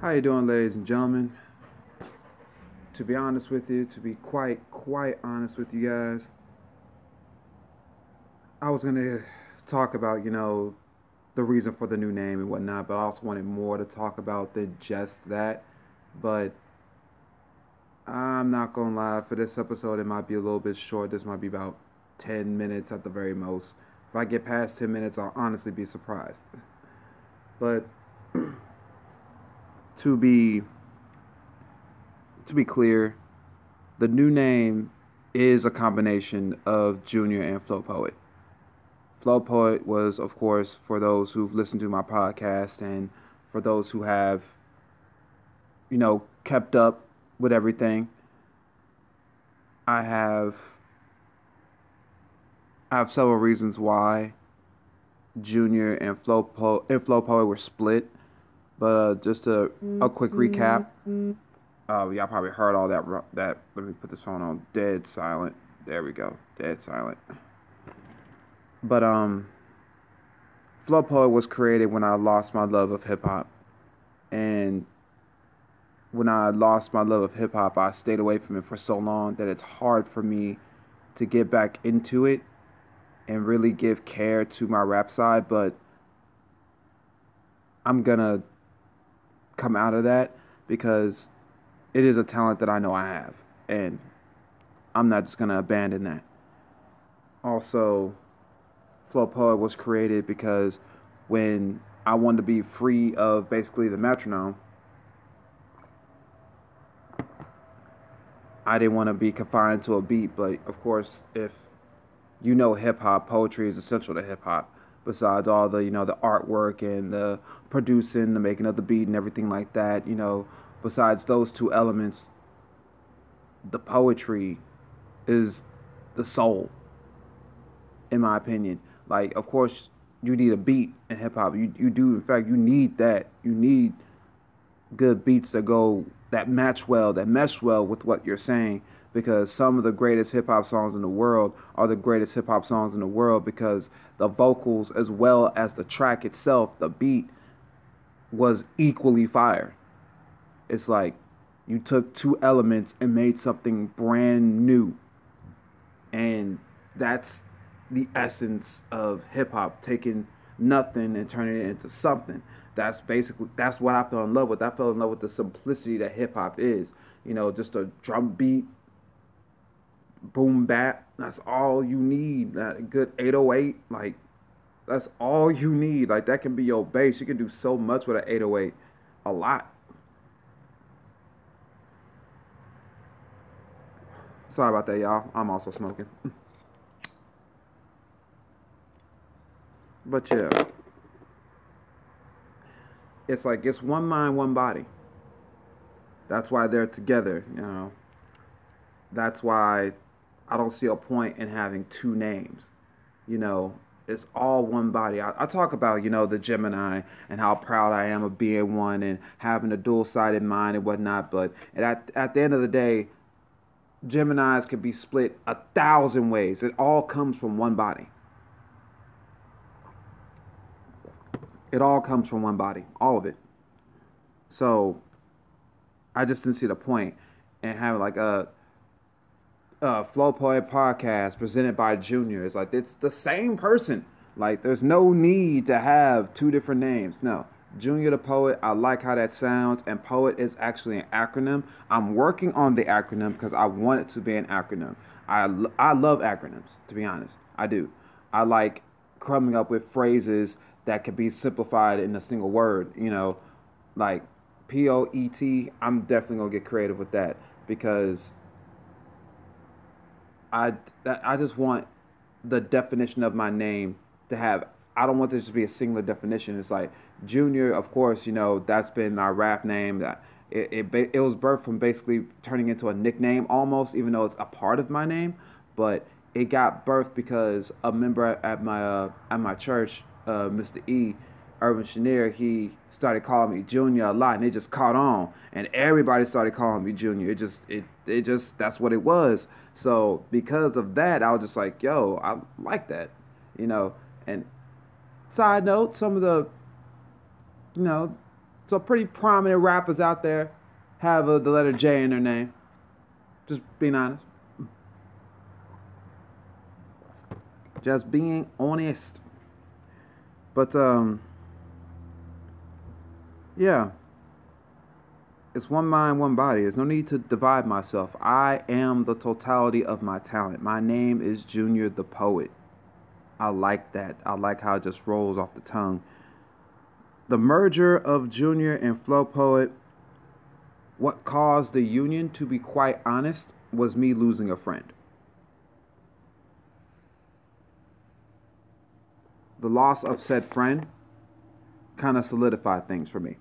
How you doing, ladies and gentlemen? To be honest with you, to be quite quite honest with you guys, I was gonna talk about you know the reason for the new name and whatnot, but I also wanted more to talk about than just that. But I'm not gonna lie, for this episode, it might be a little bit short. This might be about 10 minutes at the very most. If I get past 10 minutes, I'll honestly be surprised. But to be to be clear, the new name is a combination of Junior and Flow Poet. Flow Poet was, of course, for those who've listened to my podcast and for those who have, you know, kept up with everything. I have I have several reasons why Junior and Flow Po and Flow Poet were split. But uh, just a a quick recap. Uh, y'all probably heard all that. That let me put this phone on dead silent. There we go, dead silent. But um, Flow Poet was created when I lost my love of hip hop, and when I lost my love of hip hop, I stayed away from it for so long that it's hard for me to get back into it and really give care to my rap side. But I'm gonna come out of that because it is a talent that I know I have, and I'm not just gonna abandon that. Also, Flow Poet was created because when I wanted to be free of basically the metronome, I didn't want to be confined to a beat. But of course, if you know hip hop, poetry is essential to hip hop. Besides all the you know the artwork and the producing, the making of the beat and everything like that, you know, besides those two elements, the poetry is the soul, in my opinion. Like, of course, you need a beat in hip hop. You you do, in fact, you need that. You need good beats that go that match well, that mesh well with what you're saying. Because some of the greatest hip hop songs in the world are the greatest hip hop songs in the world because the vocals as well as the track itself, the beat, was equally fire. It's like you took two elements and made something brand new. And that's the essence of hip hop, taking nothing and turning it into something. That's basically that's what I fell in love with. I fell in love with the simplicity that hip hop is. You know, just a drum beat, boom bap. That's all you need. That good 808, like that's all you need. Like that can be your base. You can do so much with an 808. A lot. Sorry about that, y'all. I'm also smoking. But yeah. It's like it's one mind, one body. That's why they're together, you know. That's why I don't see a point in having two names. You know, it's all one body. I, I, talk about, you know, the Gemini and how proud I am of being one and having a dual sided mind and whatnot. But at, at the end of the day, Geminis can be split a thousand ways. It all comes from one body. It all comes from one body, all of it. So I just didn't see the point in having like a, Uh, a Flow Poet podcast presented by Junior. It's like it's the same person. Like there's no need to have two different names. No. Junior the Poet, I like how that sounds, and Poet is actually an acronym. I'm working on the acronym because I want it to be an acronym. I, I love acronyms, to be honest. I do. I like coming up with phrases that could be simplified in a single word. You know, like P O E T. I'm definitely gonna get creative with that because I I just want the definition of my name to have. I don't want this to be a singular definition. It's like Junior, of course. You know that's been my rap name. That it, it it was birthed from basically turning into a nickname almost, even though it's a part of my name. But it got birthed because a member at my uh, at my church uh, Mr. E, Urban Chenier, he started calling me Junior a lot, and it just caught on, and everybody started calling me Junior. It just, it, it just, that's what it was. So because of that, I was just like, yo, I like that, you know. And side note, some of the, you know, So pretty prominent rappers out there have a, the letter J in their name. Just being honest. Just being honest. But um yeah. It's one mind, one body. There's no need to divide myself. I am the totality of my talent. My name is Junior the Poet. I like that. I like how it just rolls off the tongue. The merger of Junior and Flow Poet, what caused the union, to be quite honest, was me losing a friend. The loss of said friend kind of solidified things for me.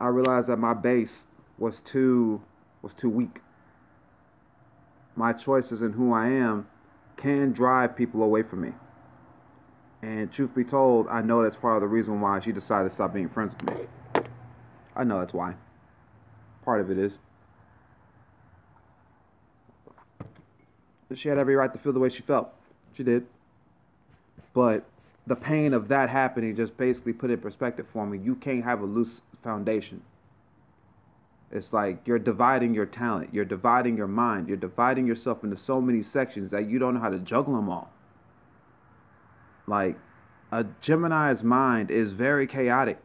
I realized that my base was too was too weak. My choices and who I am can drive people away from me. And truth be told, I know that's part of the reason why she decided to stop being friends with me. I know that's why. Part of it is. She had every right to feel the way she felt. She did. But the pain of that happening just basically put it in perspective for me. You can't have a loose foundation. It's like you're dividing your talent, you're dividing your mind, you're dividing yourself into so many sections that you don't know how to juggle them all. Like a Gemini's mind is very chaotic.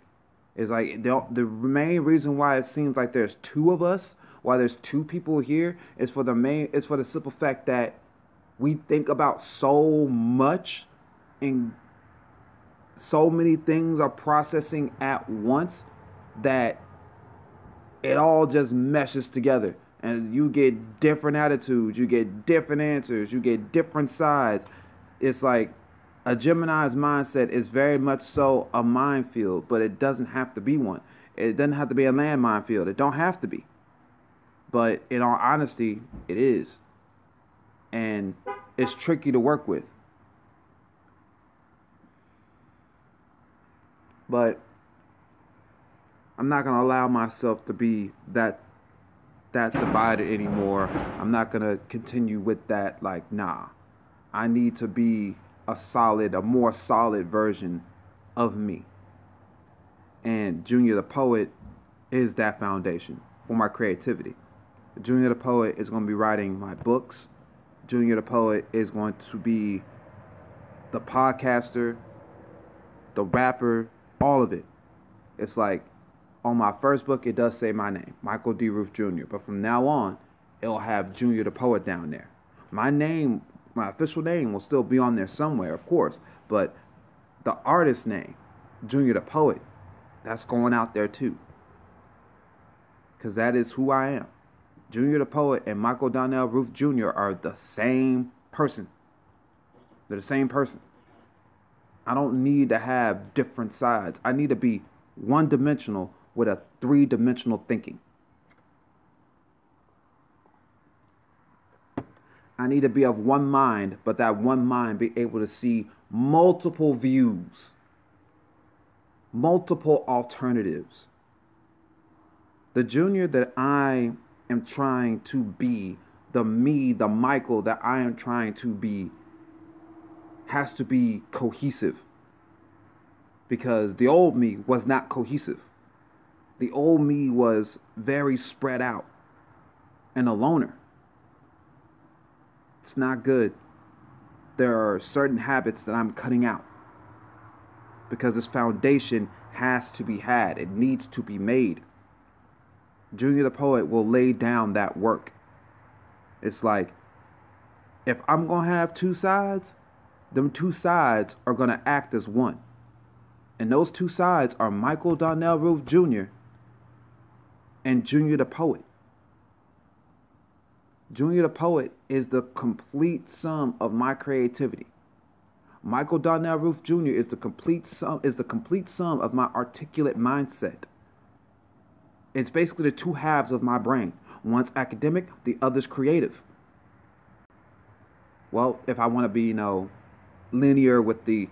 It's like the, the main reason why it seems like there's two of us, why there's two people here, is for the main, it's for the simple fact that we think about so much and so many things are processing at once that it all just meshes together. And you get different attitudes you get different answers you get different sides. It's like a gemini's mindset is very much so a minefield but it doesn't have to be one. It doesn't have to be a land minefield it don't have to be. But in all honesty it is. And it's tricky to work with but I'm not gonna allow myself to be that that divided anymore. I'm not gonna continue with that. Like, nah, I need to be a solid, a more solid version of me. And Junior the Poet is that foundation for my creativity. Junior the Poet is to be writing my books. Junior the Poet is going to be the podcaster, the rapper, all of it. It's like on my first book, it does say my name, Michael D. Roof Jr., but from now on, it'll have Junior the Poet down there. My name, my official name, will still be on there somewhere, of course, but the artist name, Junior the Poet, that's going out there too. Because that is who I am. Junior the Poet and Michael Donnell Roof Jr. are the same person. They're the same person. I don't need to have different sides. I need to be one dimensional with a three dimensional thinking. I need to be of one mind, but that one mind be able to see multiple views, multiple alternatives. The junior that I am trying to be, the me, the Michael that I am trying to be, has to be cohesive. Because the old me was not cohesive the old me was very spread out and a loner. It's not good. There are certain habits that I'm cutting out because this foundation has to be had, it needs to be made. Junior the Poet will lay down that work. It's like, if I'm going to have two sides, them two sides are going to act as one. And those two sides are Michael Donnell Roof Jr and Junior the Poet. Junior the Poet is the complete sum of my creativity. Michael Donnell Roof Jr. is the complete sum is the complete sum of my articulate mindset. It's basically the two halves of my brain. One's academic, the other's creative. Well, if I want to be, you know, linear with the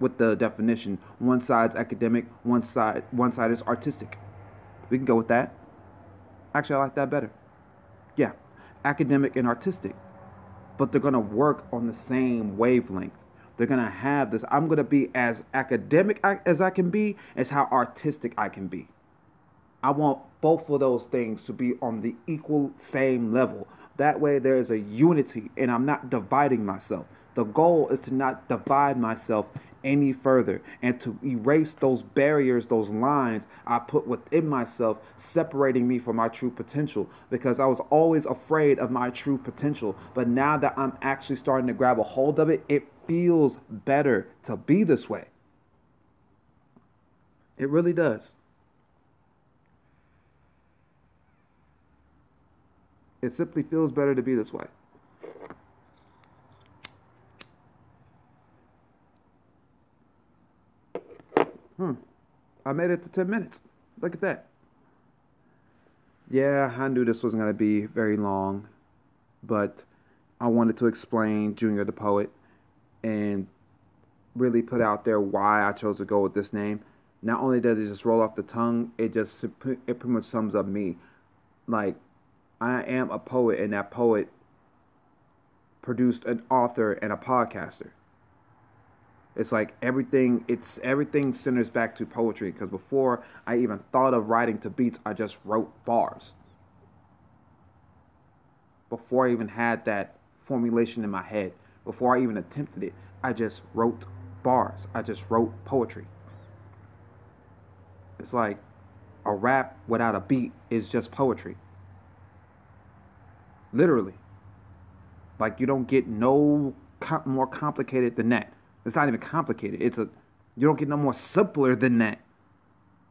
with the definition, one side's academic, one side one side is artistic. We can go with that. Actually, I like that better. Yeah, academic and artistic. But they're going to work on the same wavelength. They're gonna have this. I'm gonna be as academic as I can be, as how artistic I can be. I want both of those things to be on the equal same level. That way, there is a unity, and I'm not dividing myself. The goal is to not divide myself any further and to erase those barriers, those lines I put within myself, separating me from my true potential because I was always afraid of my true potential. But now that I'm actually starting to grab a hold of it, it feels better to be this way. It really does. It simply feels better to be this way. Hmm. I made it to 10 minutes. Look at that. Yeah, I knew this wasn't going to be very long, but I wanted to explain Junior the Poet and really put out there why I chose to go with this name. Not only does it just roll off the tongue, it just it pretty much sums up me. Like I am a poet, and that poet produced an author and a podcaster. It's like everything it's everything centers back to poetry because before I even thought of writing to beats, I just wrote bars. Before I even had that formulation in my head, before I even attempted it, I just wrote bars. I just wrote poetry. It's like a rap without a beat is just poetry. Literally. Like you don't get no more complicated than that. It's not even complicated. It's a you don't get no more simpler than that.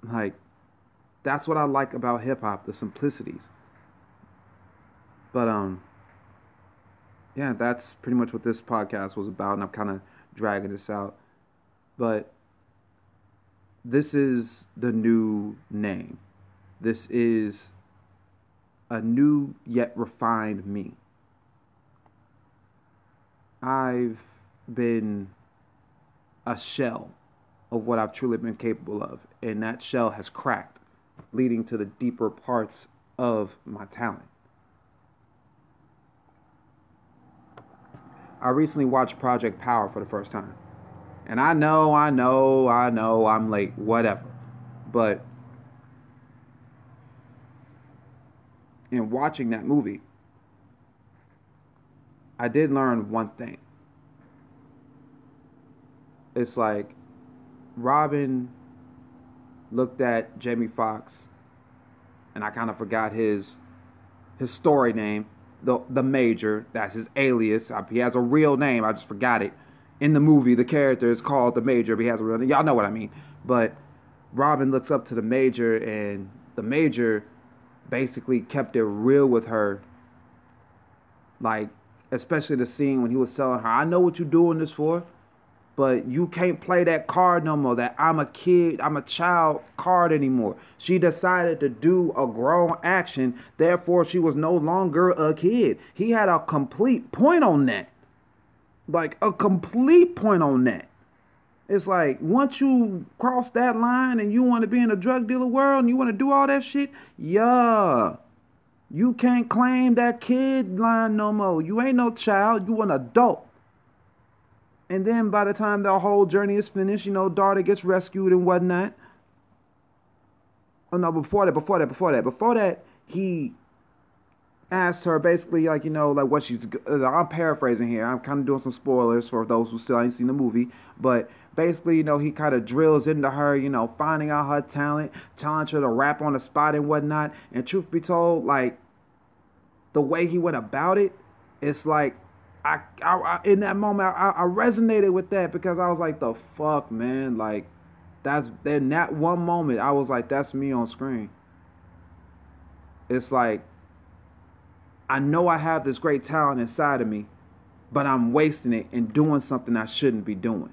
Like that's what I like about hip hop, the simplicities. But um yeah, that's pretty much what this podcast was about and I'm kind of dragging this out. But this is the new name. This is a new yet refined me. I've been a shell of what I've truly been capable of, and that shell has cracked, leading to the deeper parts of my talent. I recently watched Project Power for the first time. And I know, I know, I know I'm late, whatever. But in watching that movie, I did learn one thing it's like Robin looked at Jamie Foxx, and I kind of forgot his his story name, the the Major. That's his alias. He has a real name. I just forgot it. In the movie, the character is called the Major. But he has a real name. Y'all know what I mean. But Robin looks up to the Major, and the Major basically kept it real with her. Like, especially the scene when he was telling her, "I know what you're doing this for." But you can't play that card no more. That I'm a kid, I'm a child card anymore. She decided to do a grown action, therefore, she was no longer a kid. He had a complete point on that. Like, a complete point on that. It's like once you cross that line and you want to be in a drug dealer world and you want to do all that shit, yeah. You can't claim that kid line no more. You ain't no child, you an adult. And then by the time the whole journey is finished, you know, daughter gets rescued and whatnot. Oh no, before that, before that, before that, before that, he asked her basically like you know like what she's. Uh, I'm paraphrasing here. I'm kind of doing some spoilers for those who still ain't seen the movie, but basically you know he kind of drills into her, you know, finding out her talent, challenge her to rap on the spot and whatnot. And truth be told, like the way he went about it, it's like I, I, I, in that moment I, I resonated with that because I was like the fuck man like that's in that one moment I was like that's me on screen. It's like I know I have this great talent inside of me but I'm wasting it and doing something I shouldn't be doing.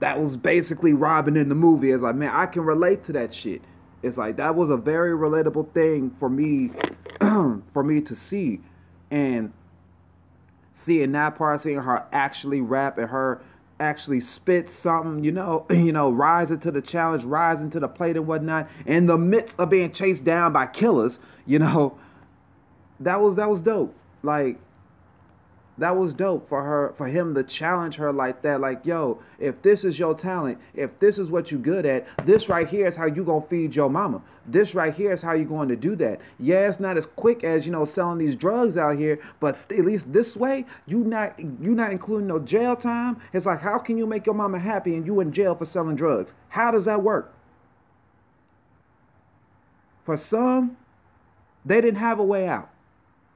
That was basically Robin in the movie. It's like man I can relate to that shit. It's like that was a very relatable thing for me for me to see. And seeing that part, seeing her actually rap and her actually spit something, you know, you know, rising to the challenge, rising to the plate and whatnot, in the midst of being chased down by killers, you know, that was that was dope. Like That was dope for her, for him to challenge her like that. Like, yo, if this is your talent, if this is what you good at, this right here is how you gonna feed your mama. This right here is how you're going to do that. Yeah, it's not as quick as you know selling these drugs out here, but at least this way, you not you not including no jail time. It's like, how can you make your mama happy and you in jail for selling drugs? How does that work? For some, they didn't have a way out.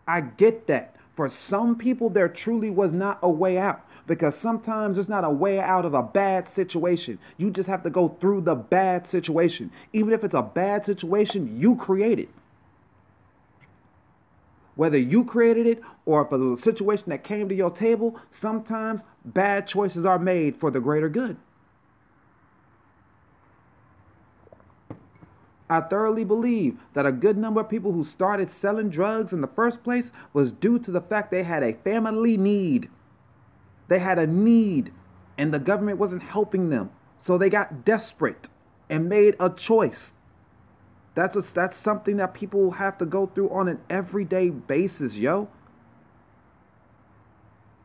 I get that. For some people, there truly was not a way out because sometimes there's not a way out of a bad situation. You just have to go through the bad situation. Even if it's a bad situation, you create it. Whether you created it or if it was a situation that came to your table, sometimes bad choices are made for the greater good. I thoroughly believe that a good number of people who started selling drugs in the first place was due to the fact they had a family need. They had a need, and the government wasn't helping them. So they got desperate and made a choice. That's a, that's something that people have to go through on an everyday basis, yo.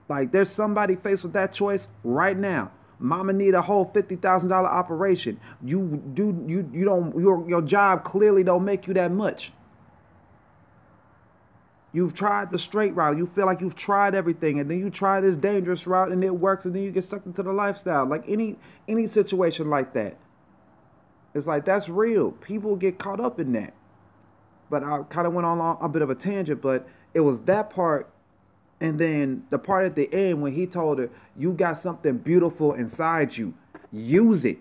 Like there's somebody faced with that choice right now. Mama need a whole fifty thousand dollar operation. You do you you don't your your job clearly don't make you that much. You've tried the straight route. You feel like you've tried everything, and then you try this dangerous route and it works, and then you get sucked into the lifestyle. Like any any situation like that. It's like that's real. People get caught up in that. But I kind of went on a bit of a tangent, but it was that part and then the part at the end when he told her, You got something beautiful inside you, use it.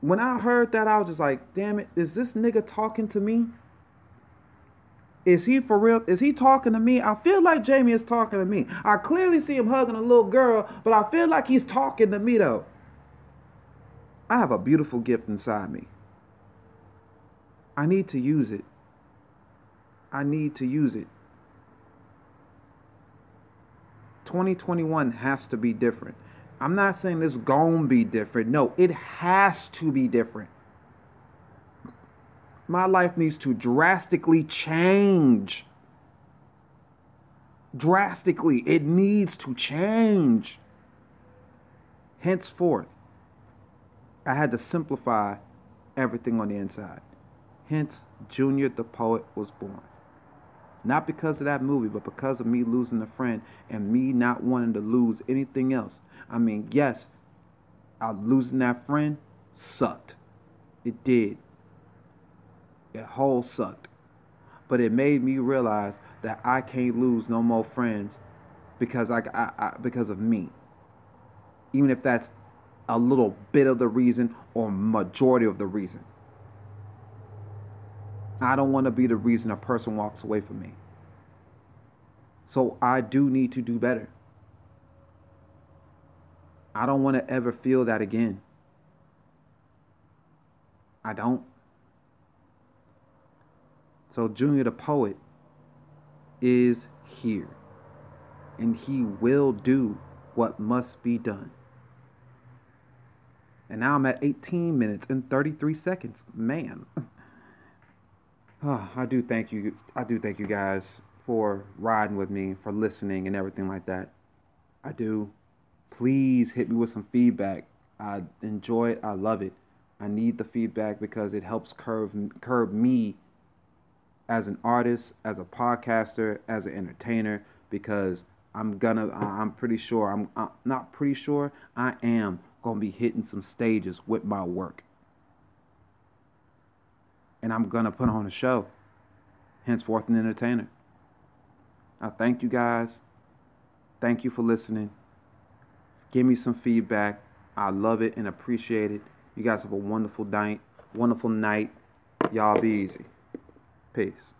When I heard that, I was just like, Damn it, is this nigga talking to me? Is he for real? Is he talking to me? I feel like Jamie is talking to me. I clearly see him hugging a little girl, but I feel like he's talking to me though. I have a beautiful gift inside me. I need to use it. I need to use it. 2021 has to be different. I'm not saying it's gonna be different. No, it has to be different. My life needs to drastically change. Drastically, it needs to change. Henceforth, I had to simplify everything on the inside. Hence, Junior the poet was born. Not because of that movie, but because of me losing a friend and me not wanting to lose anything else. I mean, yes, I losing that friend sucked. It did. It whole sucked. But it made me realize that I can't lose no more friends because I, I, I because of me. Even if that's a little bit of the reason or majority of the reason. I don't want to be the reason a person walks away from me. So I do need to do better. I don't want to ever feel that again. I don't. So Junior the poet is here. And he will do what must be done. And now I'm at 18 minutes and 33 seconds. Man. Oh, I do thank you. I do thank you guys for riding with me, for listening, and everything like that. I do. Please hit me with some feedback. I enjoy it. I love it. I need the feedback because it helps curb curb me as an artist, as a podcaster, as an entertainer. Because I'm gonna, I'm pretty sure, I'm, I'm not pretty sure, I am gonna be hitting some stages with my work and I'm to put on a show. Henceforth, an entertainer. I thank you guys. Thank you for listening. Give me some feedback. I love it and appreciate it. You guys have a wonderful night. Wonderful night. Y'all be easy. Peace.